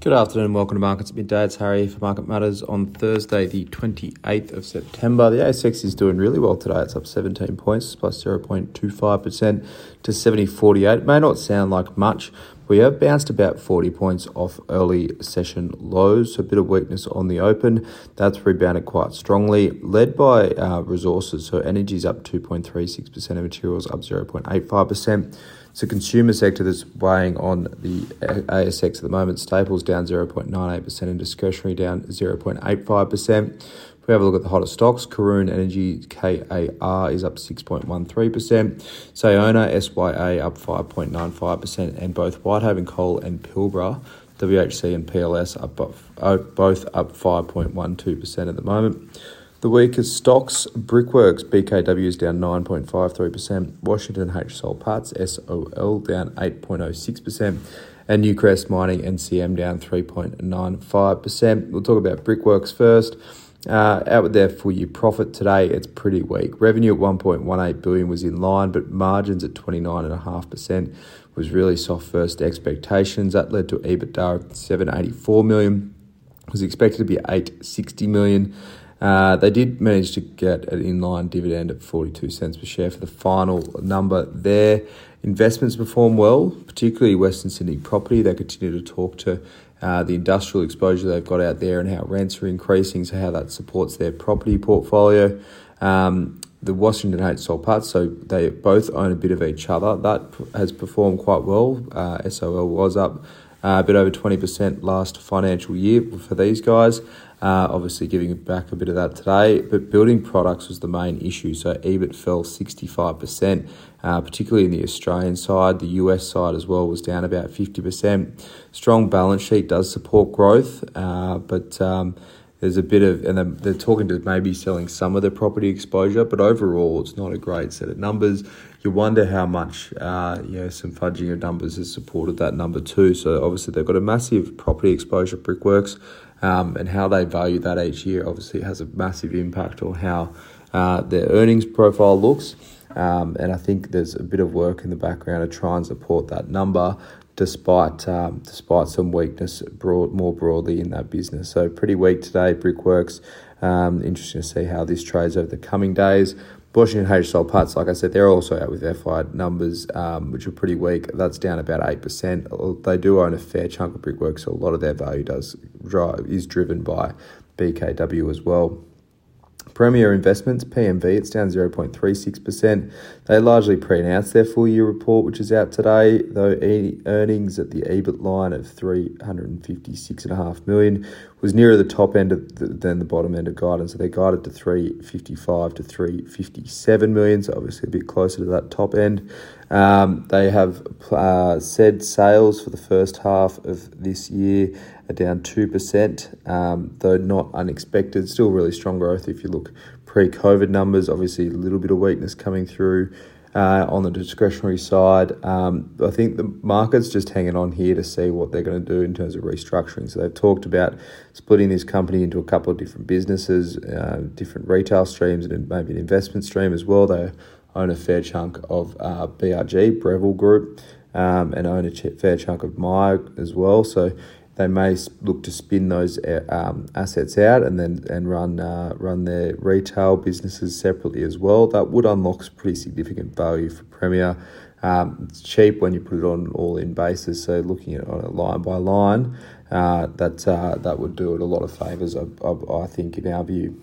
Good afternoon welcome to Markets Midday. It's Harry for Market Matters on Thursday, the 28th of September. The ASX is doing really well today. It's up 17 points, plus 0.25% to 70.48. It may not sound like much. We have bounced about 40 points off early session lows, so a bit of weakness on the open. That's rebounded quite strongly, led by uh, resources. So energy is up 2.36%, and materials up 0.85%. It's a consumer sector that's weighing on the ASX at the moment. Staples down 0.98% and discretionary down 0.85%. We have a look at the hottest stocks, Karoon Energy KAR is up 6.13%, Sayona SYA up 5.95%, and both Whitehaven Coal and Pilbara WHC and PLS up both up 5.12% at the moment. The weakest stocks, Brickworks, BKW is down 9.53%, Washington H Soul Patts, SOL down 8.06%, and Newcrest Mining, NCM down 3.95%. We'll talk about Brickworks first. Uh, out their full year profit today, it's pretty weak. Revenue at 1.18 billion was in line, but margins at 29.5% was really soft first expectations. That led to EBITDA at 784 million. Was expected to be 860 million. Uh, they did manage to get an inline dividend at 42 cents per share for the final number there. Investments perform well, particularly Western Sydney property. They continue to talk to uh, the industrial exposure they've got out there and how rents are increasing, so how that supports their property portfolio. Um, the Washington H Soul Patts, so they both own a bit of each other. That has performed quite well. Uh, SOL was up a bit over 20% last financial year for these guys. Uh, obviously, giving back a bit of that today, but building products was the main issue. So EBIT fell 65%, uh, particularly in the Australian side. The US side as well was down about 50%. Strong balance sheet does support growth, uh, but um, there's a bit of, and they're, they're, talking to maybe selling some of the property exposure, but overall, it's not a great set of numbers. You wonder how much, uh, you know, some fudging of numbers has supported that number too. So obviously, they've got a massive property exposure, Brickworks um, and how they value that each year obviously has a massive impact on how uh, their earnings profile looks. Um, and I think there's a bit of work in the background to try and support that number, despite um, despite some weakness broad, more broadly in that business. So pretty weak today. Brickworks. Um, interesting to see how this trades over the coming days. Washington H Soul Patts, like I said, they're also out with FI numbers, um, which are pretty weak. That's down about 8%. They do own a fair chunk of brickwork, so a lot of their value does drive is driven by BKW as well. Premier Investments, PMV, it's down 0.36%. They largely pre announced their full year report, which is out today, though earnings at the EBIT line of 356.5 million was nearer the top end the, than the bottom end of guidance. So they guided to 355 to 357 million, so obviously a bit closer to that top end. Um, they have uh, said sales for the first half of this year are down 2%, um, though not unexpected. Still really strong growth if you look pre COVID numbers. Obviously, a little bit of weakness coming through. Uh, on the discretionary side, um, I think the market's just hanging on here to see what they're going to do in terms of restructuring. So they've talked about splitting this company into a couple of different businesses, uh, different retail streams, and maybe an investment stream as well. They own a fair chunk of uh, BRG, Breville Group, um, and own a fair chunk of Myer as well. So they may look to spin those uh, um, assets out and then and run uh, run their retail businesses separately as well. That would unlock pretty significant value for Premier. Um, it's cheap when you put it on all-in basis. So looking at it on line by line, uh, that uh, that would do it a lot of favours. I, I, I think in our view.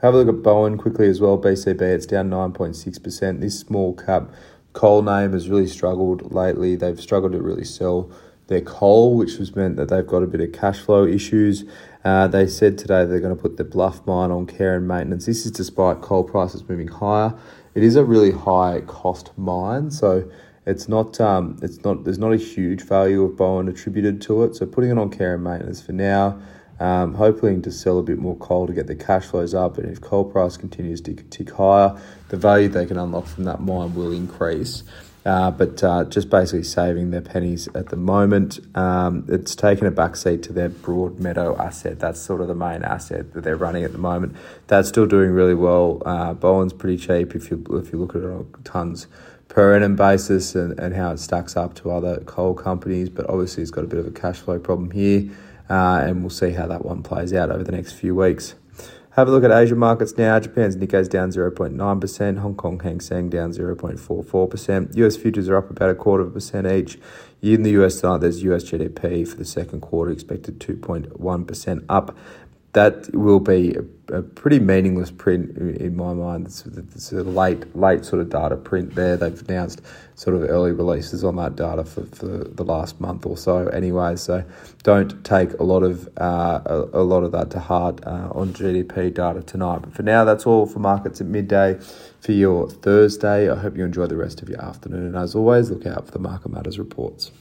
Have a look at Bowen quickly as well. BCB, it's down 9.6%. This small cap coal name has really struggled lately. They've struggled to really sell their coal, which has meant that they've got a bit of cash flow issues. Uh, they said today they're going to put the Bluff mine on care and maintenance. This is despite coal prices moving higher. It is a really high cost mine, so it's not um, it's not there's not a huge value of Bowen attributed to it. So putting it on care and maintenance for now. Um, hoping to sell a bit more coal to get the cash flows up, and if coal price continues to tick higher, the value they can unlock from that mine will increase. Uh, but uh, just basically saving their pennies at the moment. Um, it's taken a backseat to their Broadmeadow asset. That's sort of the main asset that they're running at the moment. That's still doing really well. Uh, Bowen's pretty cheap if you if you look at it on tons per annum basis and, and how it stacks up to other coal companies. But obviously, it's got a bit of a cash flow problem here, uh, and we'll see how that one plays out over the next few weeks. Have a look at Asian markets now. Japan's Nikkei's down 0.9%, Hong Kong Hang Seng down 0.44%. US futures are up about a quarter of a percent each. In the US tonight, there's US GDP for the second quarter expected 2.1% up that will be a, a, pretty meaningless print in my mind. It's, it's, a late, late sort of data print there. They've announced sort of early releases on that data for, for the last month or so, anyway. So don't take a lot of uh, a, a, lot of that to heart uh, on GDP data tonight. But for now, that's all for markets at midday for your Thursday. I hope you enjoy the rest of your afternoon. And as always, look out for the Market Matters reports.